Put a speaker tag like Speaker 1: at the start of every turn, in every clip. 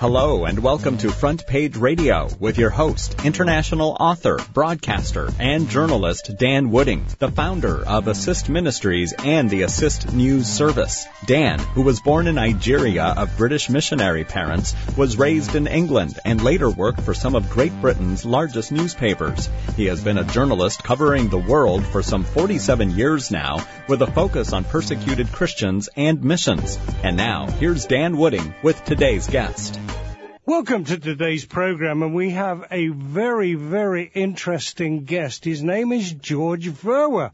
Speaker 1: Hello and welcome to Front Page Radio with your host, international author, broadcaster, and journalist Dan Wooding, the founder of Assist Ministries and the Assist News Service. Dan, who was born in Nigeria of British missionary parents, was raised in England and later worked for some of Great Britain's largest newspapers. He has been a journalist covering the world for some 47 years now with a focus on persecuted Christians and missions. And now, here's Dan Wooding with today's guest.
Speaker 2: Welcome to today's program, and we have a very, very interesting guest. His name is George Verwer.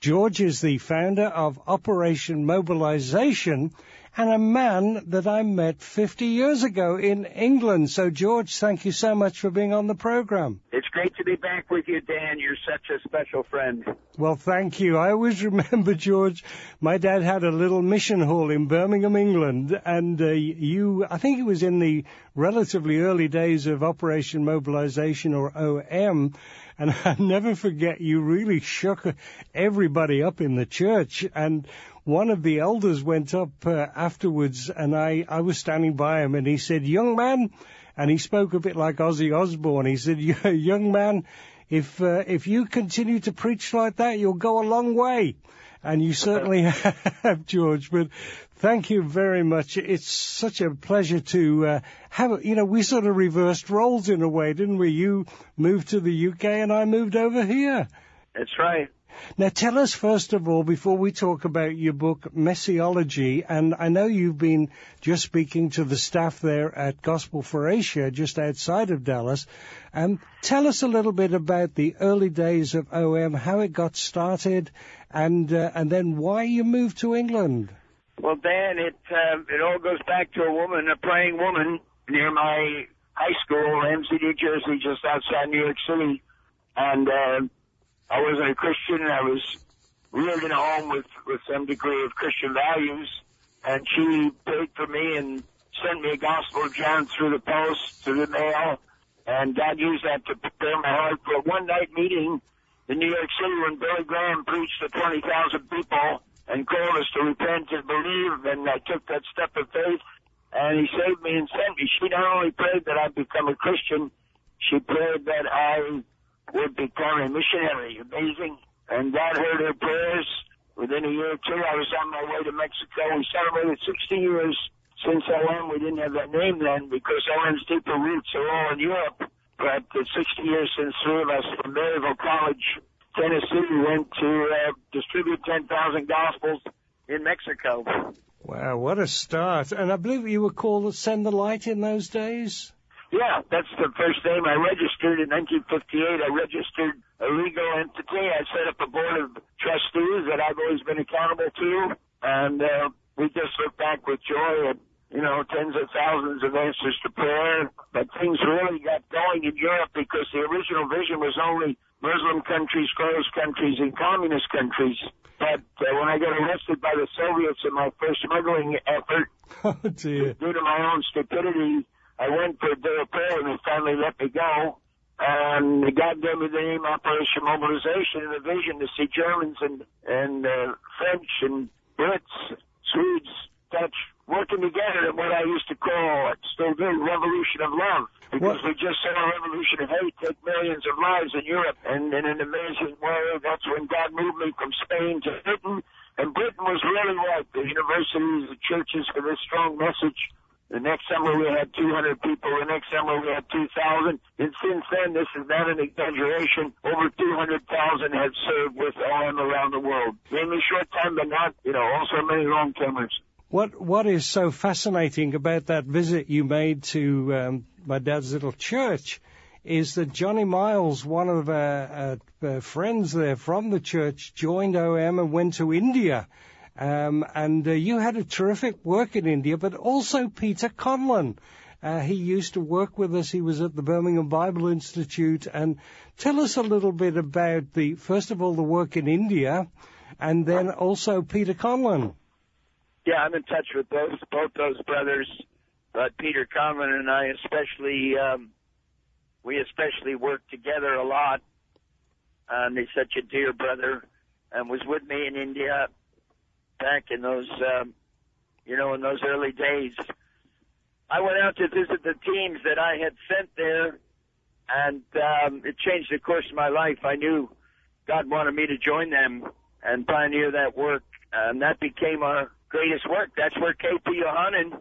Speaker 2: George is the founder of Operation Mobilization and a man that I met 50 years ago in England. So, George, thank you so much for being on the program.
Speaker 3: Great to be back with you, Dan. You're such a special friend.
Speaker 2: Well, thank you. I always remember, George, my dad had a little mission hall in Birmingham, England, and uh, you, I think it was in the relatively early days of Operation Mobilization or OM, and I never forget you really shook everybody up in the church and one of the elders went up uh, afterwards and I, I was standing by him and he said, young man, and he spoke a bit like Ozzy Osbourne. He said, young man, if, uh, if you continue to preach like that, you'll go a long way. And you certainly have, George, but thank you very much. It's such a pleasure to uh, have, you know, we sort of reversed roles in a way, didn't we? You moved to the UK and I moved over here.
Speaker 3: That's right.
Speaker 2: Now, tell us first of all, before we talk about your book, Messiology, and I know you've been just speaking to the staff there at Gospel for Asia, just outside of Dallas. Um, tell us a little bit about the early days of OM, how it got started, and uh, and then why you moved to England.
Speaker 3: Well, Dan, it uh, it all goes back to a woman, a praying woman, near my high school, MCD Jersey, just outside New York City, and. Uh, I wasn't a Christian. I was reared in a home with, with some degree of Christian values. And she prayed for me and sent me a gospel of John through the post, through the mail. And God used that to prepare my heart for a one night meeting in New York City when Billy Graham preached to 20,000 people and called us to repent and believe. And I took that step of faith and he saved me and sent me. She not only prayed that I'd become a Christian, she prayed that I would become a missionary. Amazing. And God heard her prayers. Within a year or two, I was on my way to Mexico. We celebrated 60 years since OM. We didn't have that name then because OM's deeper roots are all in Europe. But it's 60 years since three of us from Maryville College, Tennessee, went to uh, distribute 10,000 gospels in Mexico.
Speaker 2: Wow, what a start. And I believe you were called the Send the Light in those days?
Speaker 3: Yeah, that's the first name I registered in 1958. I registered a legal entity. I set up a board of trustees that I've always been accountable to, and uh, we just look back with joy at you know tens of thousands of answers to prayer. But things really got going in Europe because the original vision was only Muslim countries, closed countries, and communist countries. But uh, when I got arrested by the Soviets in my first smuggling effort,
Speaker 2: oh, dear.
Speaker 3: due to my own stupidity, I went for a day and they finally let me go. And God gave me the name Operation Mobilization and a vision to see Germans and, and uh, French and Brits, Swedes, Dutch working together in what I used to call, still do, revolution of love. Because what? we just saw a revolution of hate take millions of lives in Europe. And in an amazing way, that's when God moved me from Spain to Britain. And Britain was really right. The universities, the churches for this strong message the next summer we had 200 people. The next summer we had 2,000. And since then, this is not an exaggeration. Over 200,000 have served with OM around the world. Mainly short time, but not, you know, also many long termers.
Speaker 2: What What is so fascinating about that visit you made to um, my dad's little church is that Johnny Miles, one of our, our friends there from the church, joined OM and went to India um, and uh, you had a terrific work in India, but also Peter Conlon. Uh, he used to work with us. He was at the Birmingham Bible Institute. And tell us a little bit about the, first of all, the work in India, and then also Peter Conlon.
Speaker 3: Yeah, I'm in touch with both both those brothers, but Peter Conlon and I especially, um, we especially worked together a lot. And he's such a dear brother, and was with me in India back in those, um, you know, in those early days. I went out to visit the teams that I had sent there, and um, it changed the course of my life. I knew God wanted me to join them and pioneer that work, and that became our greatest work. That's where KP Yohannan,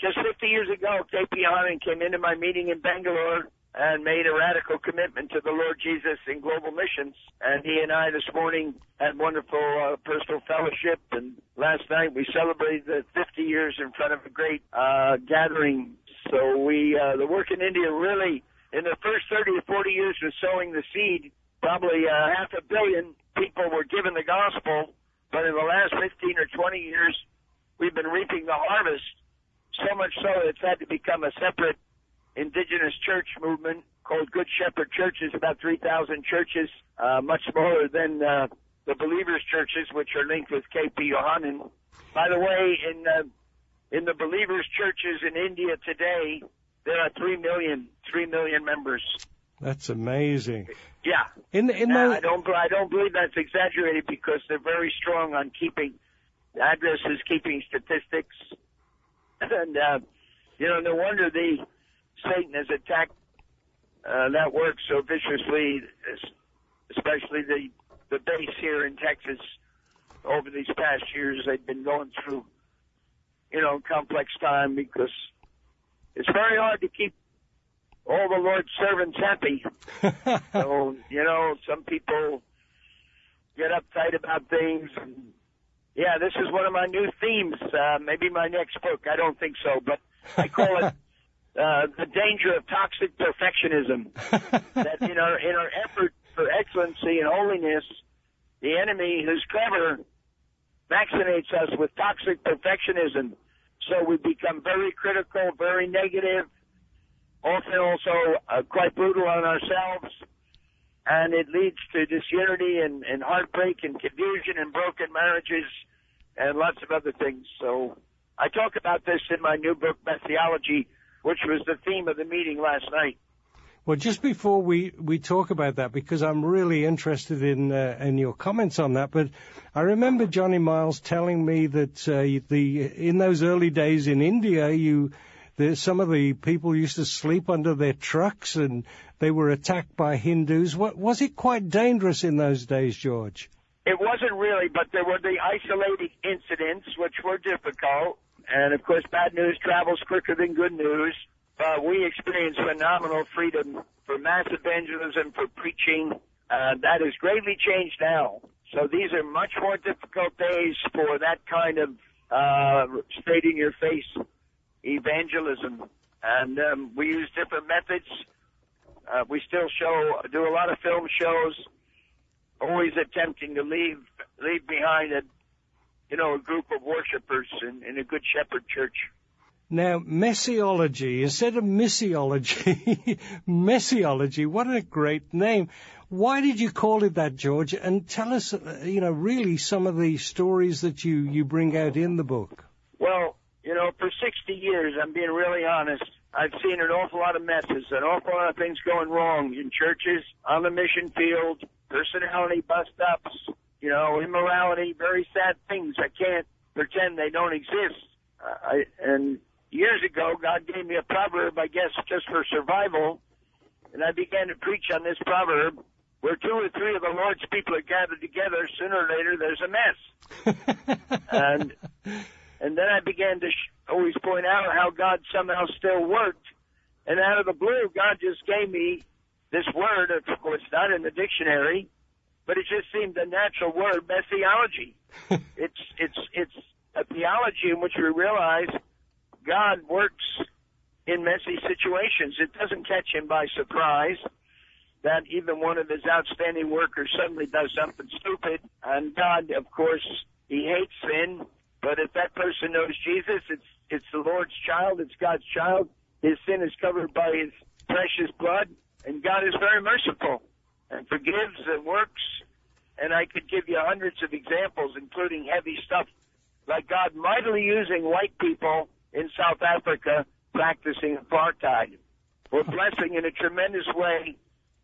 Speaker 3: just 50 years ago, KP Yohannan came into my meeting in Bangalore and made a radical commitment to the Lord Jesus in global missions. And he and I this morning had wonderful uh, personal fellowship. And last night we celebrated the 50 years in front of a great uh, gathering. So we, uh, the work in India really, in the first 30 to 40 years was sowing the seed. Probably uh, half a billion people were given the gospel, but in the last 15 or 20 years, we've been reaping the harvest. So much so it's had to become a separate indigenous church movement called Good Shepherd Churches, about 3,000 churches, uh, much smaller than uh, the believers' churches, which are linked with KP Yohannan. By the way, in uh, in the believers' churches in India today, there are three million, three million members.
Speaker 2: That's amazing.
Speaker 3: Yeah.
Speaker 2: In the, in
Speaker 3: Now,
Speaker 2: the,
Speaker 3: I don't I don't believe that's exaggerated because they're very strong on keeping addresses, keeping statistics, and uh, you know no wonder the Satan has attacked uh, that work so viciously, especially the the base here in Texas. Over these past years, they've been going through, you know, complex time because it's very hard to keep all the Lord's servants happy. so you know, some people get uptight about things. And, yeah, this is one of my new themes. Uh, maybe my next book. I don't think so, but I call it uh, the danger of toxic perfectionism. that in our in our effort for excellency and holiness, the enemy, who's clever, vaccinates us with toxic perfectionism. So we become very critical, very negative, often also uh, quite brutal on ourselves, and it leads to disunity and, and heartbreak and confusion and broken marriages and lots of other things. So I talk about this in my new book, Messiology, which was the theme of the meeting last night.
Speaker 2: Well, just before we, we talk about that, because I'm really interested in uh, in your comments on that, but I remember Johnny Miles telling me that uh, the in those early days in India, you the, some of the people used to sleep under their trucks and they were attacked by Hindus. What, was it quite dangerous in those days, George?
Speaker 3: It wasn't really, but there were the isolated incidents which were difficult. And of course, bad news travels quicker than good news. But we experienced phenomenal freedom for mass evangelism, for preaching. Uh, that has greatly changed now. So these are much more difficult days for that kind of uh, straight in your face evangelism. And um, we use different methods. Uh, we still show, do a lot of film shows, always attempting to leave leave behind a, you know, a group of worshipers in, in a good shepherd church.
Speaker 2: Now, messiology, instead of missiology, messiology, what a great name. Why did you call it that, George? And tell us, uh, you know, really some of the stories that you, you bring out in the book.
Speaker 3: Well, you know, for 60 years, I'm being really honest. I've seen an awful lot of messes, an awful lot of things going wrong in churches, on the mission field, personality bust ups, you know, immorality, very sad things. I can't pretend they don't exist. Uh, I, and years ago, God gave me a proverb, I guess, just for survival. And I began to preach on this proverb. Where two or three of the Lord's people are gathered together, sooner or later there's a mess. and and then I began to sh- always point out how God somehow still worked. And out of the blue, God just gave me this word. Of course, not in the dictionary, but it just seemed a natural word, messiology. it's it's it's a theology in which we realize God works in messy situations. It doesn't catch him by surprise that even one of his outstanding workers suddenly does something stupid. And God, of course, he hates sin. But if that person knows Jesus, it's it's the Lord's child, it's God's child. His sin is covered by his precious blood, and God is very merciful and forgives and works. And I could give you hundreds of examples, including heavy stuff like God mightily using white people in South Africa practicing apartheid. We're blessing in a tremendous way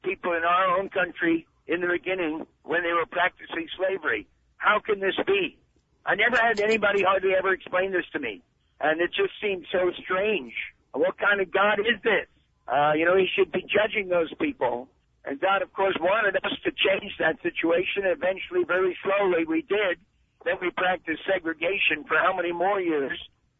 Speaker 3: people in our own country in the beginning when they were practicing slavery. How can this be? I never had anybody hardly ever explain this to me. And it just seemed so strange. What kind of God is this? Uh, you know, he should be judging those people. And God, of course, wanted us to change that situation. Eventually, very slowly, we did. Then we practiced segregation for how many more years?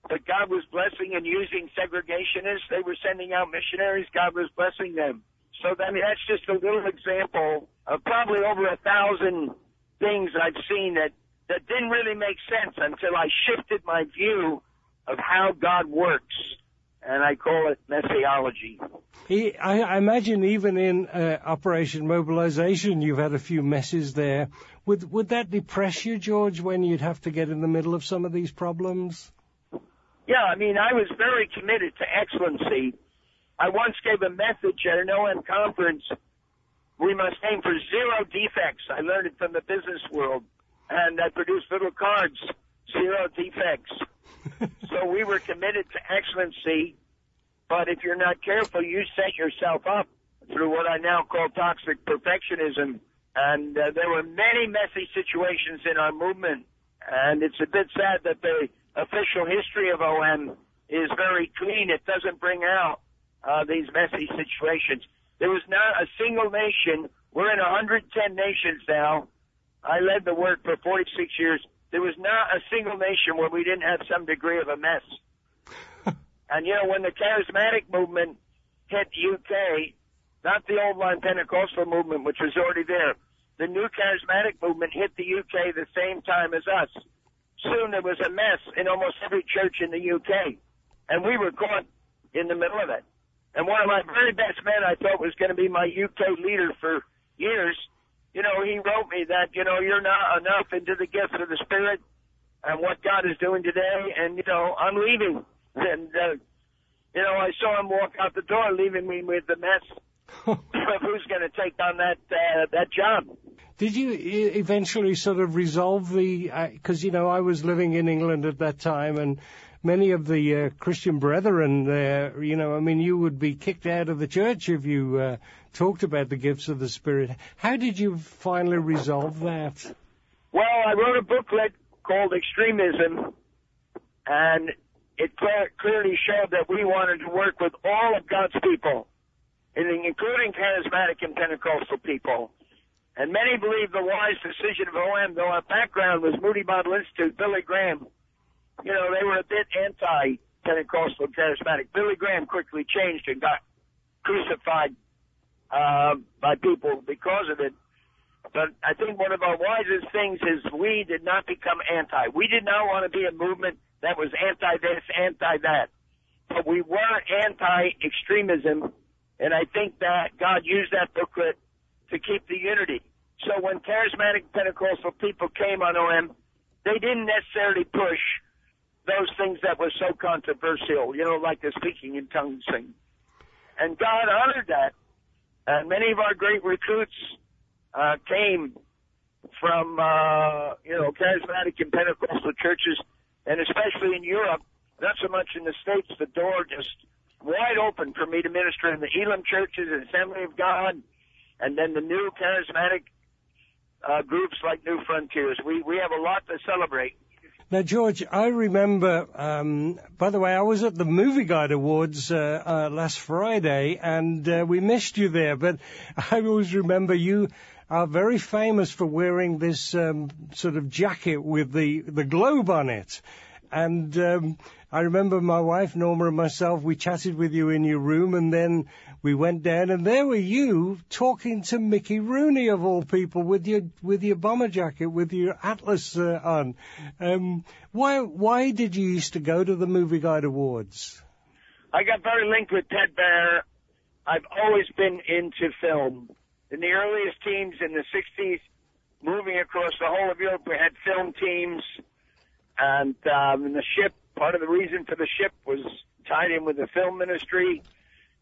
Speaker 3: But God was blessing and using segregationists. They were sending out missionaries. God was blessing them. So that's just a little example of probably over a thousand things I've seen that that didn't really make sense until I shifted my view of how God works, and I call it messiology.
Speaker 2: He, I, I imagine even in uh, Operation Mobilization, you've had a few messes there. Would would that depress you, George, when you'd have to get in the middle of some of these problems?
Speaker 3: Yeah, I mean, I was very committed to excellency. I once gave a message at an OM conference. We must aim for zero defects. I learned it from the business world. And I produced little cards, zero defects. so we were committed to excellency. But if you're not careful, you set yourself up through what I now call toxic perfectionism. And uh, there were many messy situations in our movement. And it's a bit sad that the official history of OM is very clean. It doesn't bring out uh, these messy situations. There was not a single nation. We're in 110 nations now. I led the work for 46 years. There was not a single nation where we didn't have some degree of a mess. and you know, when the charismatic movement hit the UK, not the old line Pentecostal movement, which was already there, the new charismatic movement hit the UK the same time as us soon there was a mess in almost every church in the UK. And we were caught in the middle of it. And one of my very best men I thought was going to be my UK leader for years, you know, he wrote me that, you know, you're not enough into the gift of the Spirit and what God is doing today. And, you know, I'm leaving. And, uh, you know, I saw him walk out the door, leaving me with the mess of who's going to take on that, uh, that job.
Speaker 2: Did you eventually sort of resolve the? Because uh, you know I was living in England at that time, and many of the uh, Christian brethren there, you know, I mean, you would be kicked out of the church if you uh, talked about the gifts of the Spirit. How did you finally resolve that?
Speaker 3: Well, I wrote a booklet called Extremism, and it clearly showed that we wanted to work with all of God's people, including charismatic and Pentecostal people. And many believe the wise decision of OM, though our background was Moody Bible Institute, Billy Graham. You know, they were a bit anti-Pentecostal charismatic. Billy Graham quickly changed and got crucified uh, by people because of it. But I think one of our wisest things is we did not become anti. We did not want to be a movement that was anti this, anti that. But we were anti extremism. And I think that God used that booklet to keep the unity. So when charismatic Pentecostal people came on OM, they didn't necessarily push those things that were so controversial, you know, like the speaking in tongues thing. And God honored that. And many of our great recruits uh, came from, uh, you know, charismatic and Pentecostal churches, and especially in Europe, not so much in the States, the door just wide open for me to minister in the Elim churches and Assembly of God, and then the new charismatic uh, groups like New Frontiers. We we have a lot to celebrate.
Speaker 2: Now, George, I remember. Um, by the way, I was at the Movie Guide Awards uh, uh, last Friday, and uh, we missed you there. But I always remember you are very famous for wearing this um, sort of jacket with the the globe on it. And um, I remember my wife Norma and myself. We chatted with you in your room, and then we went down, and there were you talking to Mickey Rooney of all people with your with your bomber jacket, with your atlas uh, on. Um, why why did you used to go to the Movie Guide Awards?
Speaker 3: I got very linked with Ted Baehr. I've always been into film. In the earliest teams in the '60s, moving across the whole of Europe, we had film teams, and um, the ship. Part of the reason for the ship was tied in with the film ministry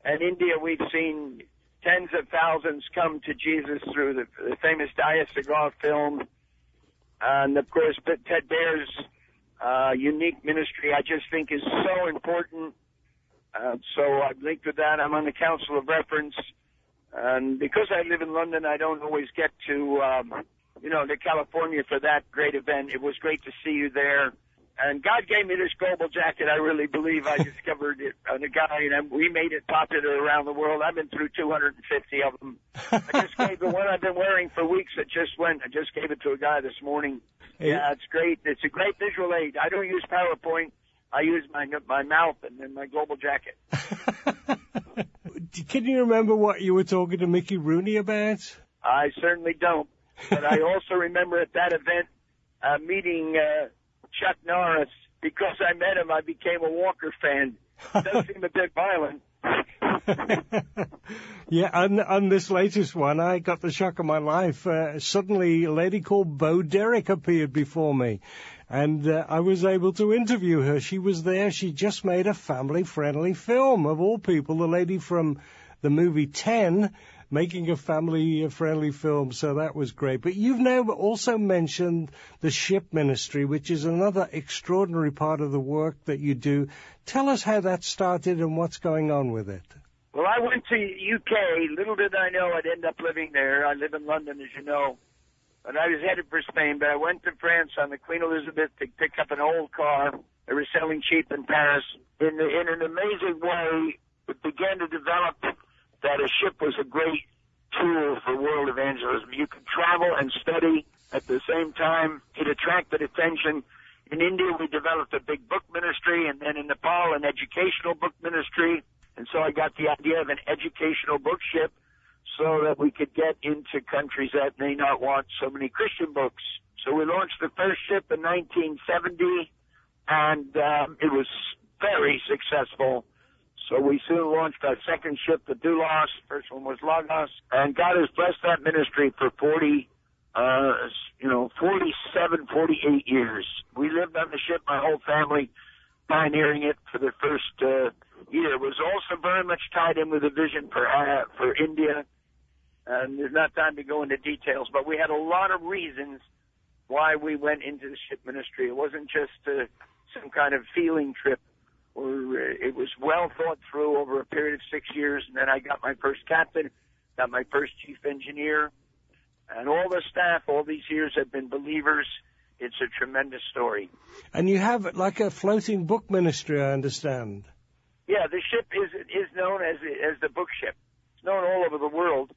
Speaker 3: and India, we've seen tens of thousands come to Jesus through the, the famous Daya Sagar film. And of course, Ted Baehr's uh, unique ministry, I just think is so important. Uh, so I've linked with that. I'm on the Council of Reference. And because I live in London, I don't always get to, um, you know, to California for that great event. It was great to see you there. And God gave me this global jacket. I really believe I discovered it on a guy, and we made it popular around the world. I've been through 250 of them. I just gave the one I've been wearing for weeks. It just went. I just gave it to a guy this morning. Hey. Yeah, it's great. It's a great visual aid. I don't use PowerPoint. I use my my mouth and then my global jacket.
Speaker 2: Can you remember what you were talking to Mickey Rooney about?
Speaker 3: I certainly don't. But I also remember at that event uh, meeting uh, Chuck Norris. Because I met him, I became a Walker fan. Does seem a bit violent.
Speaker 2: yeah, on, on this latest one, I got the shock of my life. Uh, suddenly, a lady called Bo Derek appeared before me, and uh, I was able to interview her. She was there. She just made a family-friendly film, of all people. The lady from the movie Ten making a family friendly film, so that was great. But you've now also mentioned the ship ministry, which is another extraordinary part of the work that you do. Tell us how that started and what's going on with it.
Speaker 3: Well, I went to UK. Little did I know I'd end up living there. I live in London, as you know. And I was headed for Spain, but I went to France on the Queen Elizabeth to pick up an old car. They were selling cheap in Paris. In, the, in an amazing way, it began to develop that a ship was a great tool for world evangelism. You could travel and study at the same time. It attracted attention. In India, we developed a big book ministry, and then in Nepal, an educational book ministry. And so I got the idea of an educational book ship so that we could get into countries that may not want so many Christian books. So we launched the first ship in 1970, and um, it was very successful. So we soon launched our second ship, the Doulos. First one was Logos. And God has blessed that ministry for 40, uh, you know, 47, 48 years. We lived on the ship, my whole family, pioneering it for the first, uh, year. It was also very much tied in with a vision for, uh, for India. And there's not time to go into details, but we had a lot of reasons why we went into the ship ministry. It wasn't just, uh, some kind of feeling trip or it was well thought through over a period of six years. And then I got my first captain, got my first chief engineer, and all the staff all these years have been believers. It's a tremendous story.
Speaker 2: And you have like a floating book ministry, I understand.
Speaker 3: Yeah, the ship is is known as as the book ship. It's known all over the world.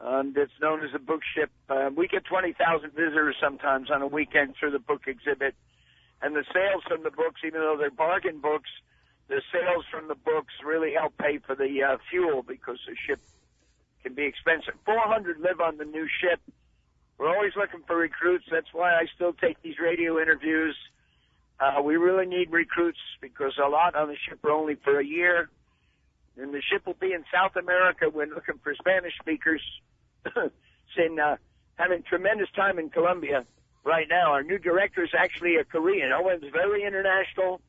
Speaker 3: and it's known as a book ship. Uh, we get 20,000 visitors sometimes on a weekend through the book exhibit. And the sales from the books, even though they're bargain books, the sales from the books really help pay for the uh, fuel because the ship can be expensive. 400 live on the new ship. We're always looking for recruits. That's why I still take these radio interviews. Uh, we really need recruits because a lot on the ship are only for a year. And the ship will be in South America. We're looking for Spanish speakers. it's in, uh, having tremendous time in Colombia right now. Our new director is actually a Korean. OM's very international.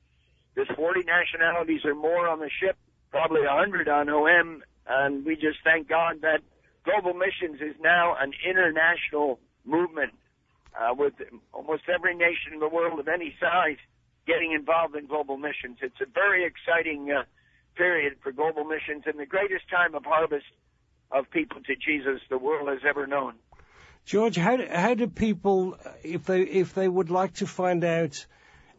Speaker 3: There's 40 nationalities or more on the ship, probably 100 on OM, and we just thank God that Global Missions is now an international movement uh, with almost every nation in the world of any size getting involved in global missions. It's a very exciting uh, period for global missions and the greatest time of harvest of people to Jesus the world has ever known.
Speaker 2: George, how do, how do people, if they if they would like to find out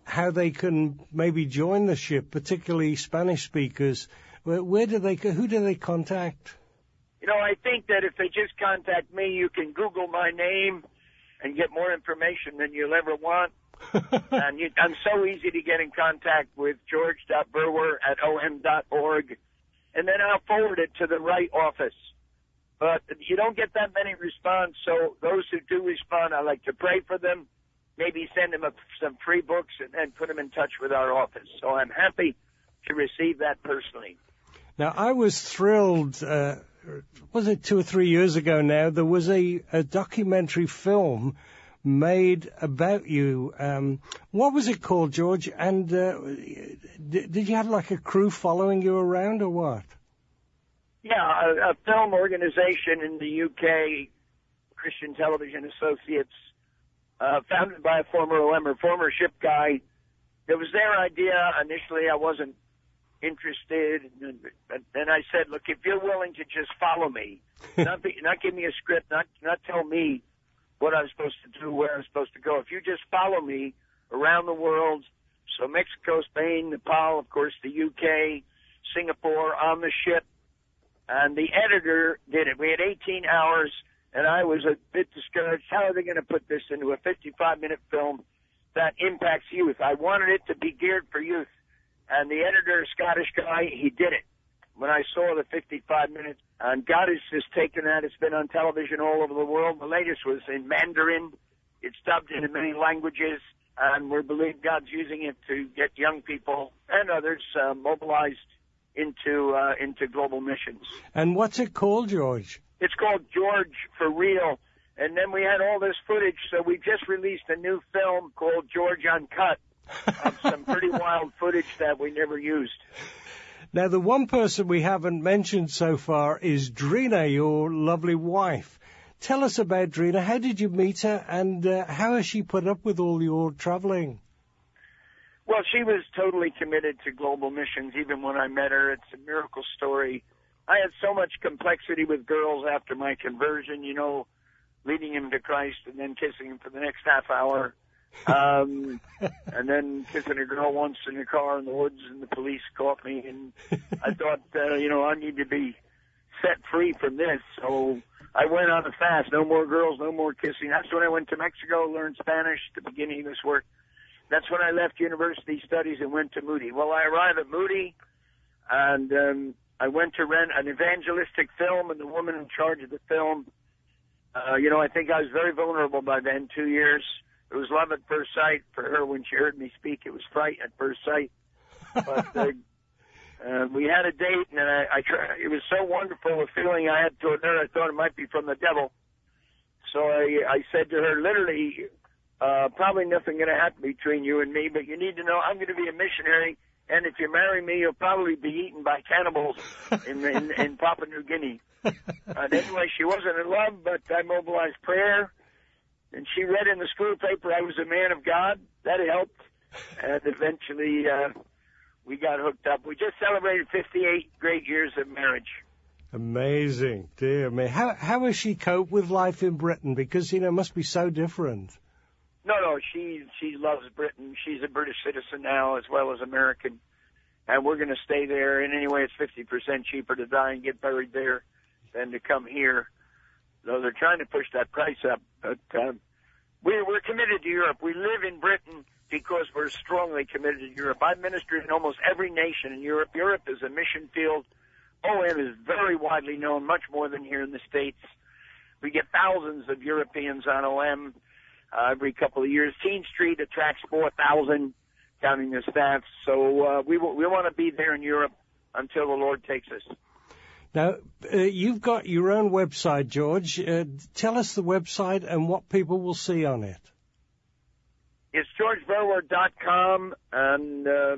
Speaker 2: how they can maybe join the ship, particularly Spanish speakers, where, where do they who do they contact?
Speaker 3: You know, I think that if they just contact me, you can Google my name and get more information than you'll ever want. and you, I'm so easy to get in contact with george.verwer at om.org, and then I'll forward it to the right office but you don't get that many response. So those who do respond, I like to pray for them, maybe send them a, some free books, and then put them in touch with our office. So I'm happy to receive that personally.
Speaker 2: Now I was thrilled. Uh, was it two or three years ago now? There was a, a documentary film made about you. Um, what was it called, George? And uh, did, did you have like a crew following you around, or what?
Speaker 3: Yeah, a, a film organization in the UK, Christian Television Associates, uh, founded by a former OMer, former ship guy. It was their idea. Initially, I wasn't interested, and, and I said, "Look, if you're willing to just follow me, not be, not give me a script, not not tell me what I'm supposed to do, where I'm supposed to go. If you just follow me, around the world. So Mexico, Spain, Nepal, of course, the UK, Singapore on the ship. And the editor did it. We had 18 hours and I was a bit discouraged. How are they going to put this into a 55 minute film that impacts youth? I wanted it to be geared for youth. And the editor, Scottish guy, he did it. When I saw the 55 minutes, and God has just taken that. It's been on television all over the world. The latest was in Mandarin. It's dubbed into many languages, and we believe God's using it to get young people and others uh, mobilized into uh, into global missions.
Speaker 2: And what's it called, George?
Speaker 3: It's called George for Real. And then we had all this footage, so we just released a new film called George Uncut of some pretty wild footage that we never used.
Speaker 2: Now, the one person we haven't mentioned so far is Drena, your lovely wife. Tell us about Drena. How did you meet her, and uh, how has she put up with all your traveling?
Speaker 3: Well, she was totally committed to global missions even when I met her. It's a miracle story I had so much complexity with girls after my conversion, you know, leading him to Christ and then kissing him for the next half hour. Um, and then kissing a girl once in the car in the woods and the police caught me and I thought, uh, you know, I need to be set free from this. So I went on a fast. No more girls, no more kissing. That's when I went to Mexico, learned Spanish, the beginning of this work. That's when I left university studies and went to Moody. Well, I arrived at Moody and, um, I went to rent an evangelistic film, and the woman in charge of the film, uh, you know, I think I was very vulnerable by then. Two years. It was love at first sight for her when she heard me speak. It was fright at first sight. But uh, uh, we had a date, and I, I it was so wonderful a feeling I had toward her. I thought it might be from the devil. So I, I said to her, literally, uh, probably nothing going to happen between you and me, but you need to know I'm going to be a missionary and if you marry me, you'll probably be eaten by cannibals in in, in Papua New Guinea. And anyway, she wasn't in love, but I mobilized prayer, and she read in the school paper I was a man of God. That helped, and eventually uh, we got hooked up. We just celebrated 58 great years of marriage.
Speaker 2: Amazing, dear me. How how has she coped with life in Britain? Because you know, it must be so different.
Speaker 3: No, no, she she loves Britain. She's a British citizen now as well as American, and we're going to stay there. And anyway, it's fifty percent cheaper to die and get buried there than to come here. Though they're trying to push that price up, but um, we we're committed to Europe. We live in Britain because we're strongly committed to Europe. I've ministered in almost every nation in Europe. Europe is a mission field. OM is very widely known, much more than here in the States. We get thousands of Europeans on OM uh, every couple of years. Teen Street attracts 4,000, counting the staff. So uh, we w- we want to be there in Europe until the Lord takes us.
Speaker 2: Now, uh, you've got your own website, George. Uh, tell us the website and what people will see on it.
Speaker 3: It's georgeverwer.com, and uh,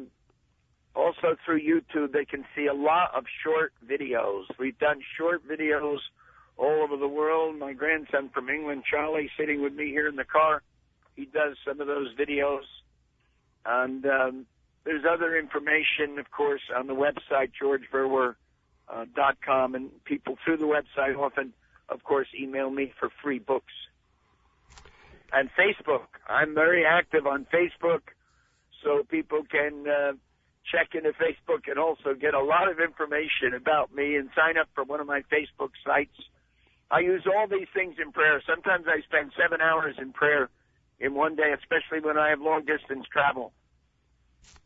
Speaker 3: also through YouTube, they can see a lot of short videos. We've done short videos all over the world. My grandson from England, Charlie, sitting with me here in the car. He does some of those videos. And um, there's other information, of course, on the website, georgeverwer.com. Uh, and people through the website often, of course, email me for free books. And Facebook. I'm very active on Facebook, so people can uh, check into Facebook and also get a lot of information about me and sign up for one of my Facebook sites I use all these things in prayer. Sometimes I spend seven hours in prayer in one day, especially when I have long distance travel.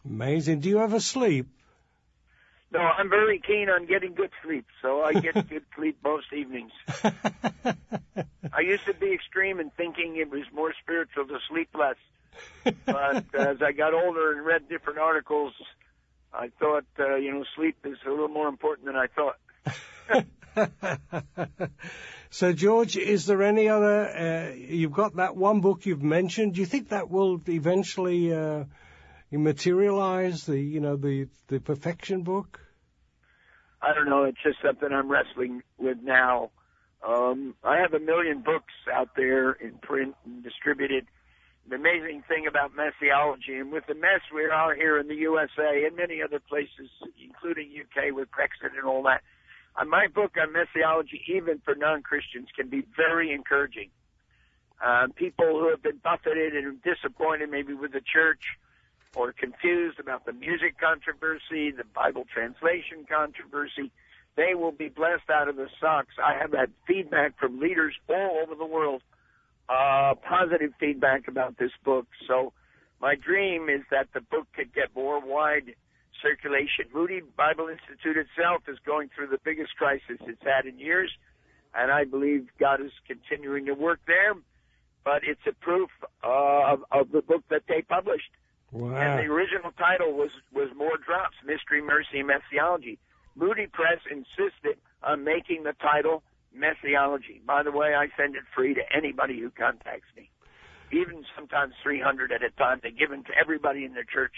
Speaker 2: Amazing. Do you ever sleep?
Speaker 3: No, I'm very keen on getting good sleep, so I get good sleep most evenings. I used to be extreme in thinking it was more spiritual to sleep less. But as I got older and read different articles, I thought, uh, you know, sleep is a little more important than I
Speaker 2: thought. So, George, is there any other? Uh, you've got that one book you've mentioned. Do you think that will eventually uh, materialize? The you know the the perfection book.
Speaker 3: I don't know. It's just something I'm wrestling with now. Um, I have a million books out there in print and distributed. The amazing thing about messiology, and with the mess we are here in the USA and many other places, including UK with Brexit and all that, my book on messiology, even for non-Christians, can be very encouraging. uh, people who have been buffeted and disappointed maybe with the church or confused about the music controversy, the Bible translation controversy, they will be blessed out of the socks. I have had feedback from leaders all over the world, uh, positive feedback about this book. So my dream is that the book could get more wide circulation. Moody Bible Institute itself is going through the biggest crisis it's had in years, and I believe God is continuing to work there. But it's a proof uh, of, of the book that they published.
Speaker 2: Wow.
Speaker 3: And the original title was was More Drops: Mystery, Mercy, and Messiology. Moody Press insisted on making the title Messiology. By the way, I send it free to anybody who contacts me. Even sometimes 300 at a time. They give them to everybody in their church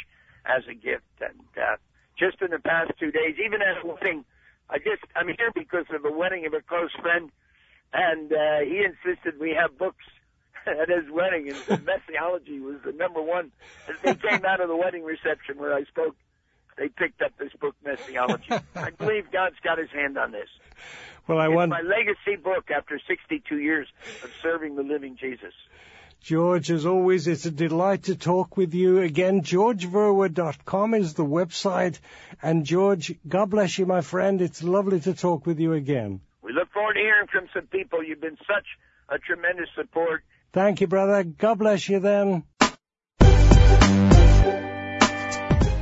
Speaker 3: as a gift. And uh, just in the past two days, even at a wedding, I just I'm here because of a wedding of a close friend, and uh, he insisted we have books at his wedding, and messiology was the number one. As they came out of the wedding reception where I spoke, they picked up this book, Messiology. I believe God's got His hand on this.
Speaker 2: Well, I
Speaker 3: it's
Speaker 2: want
Speaker 3: my legacy book after 62 years of serving the living Jesus.
Speaker 2: George, as always, it's a delight to talk with you again. GeorgeVerwer.com is the website. And George, God bless you, my friend. It's lovely to talk with you again.
Speaker 3: We look forward to hearing from some people. You've been such a tremendous support.
Speaker 2: Thank you, brother. God bless you then.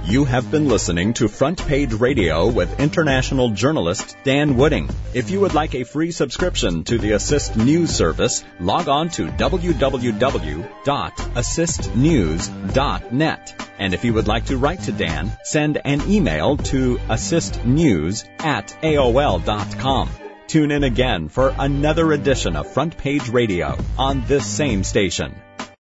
Speaker 1: You have been listening to Front Page Radio with international journalist Dan Wooding. If you would like a free subscription to the Assist News service, log on to www.assistnews.net. And if you would like to write to Dan, send an email to assistnews at aol.com. Tune in again for another edition of Front Page Radio on this same station.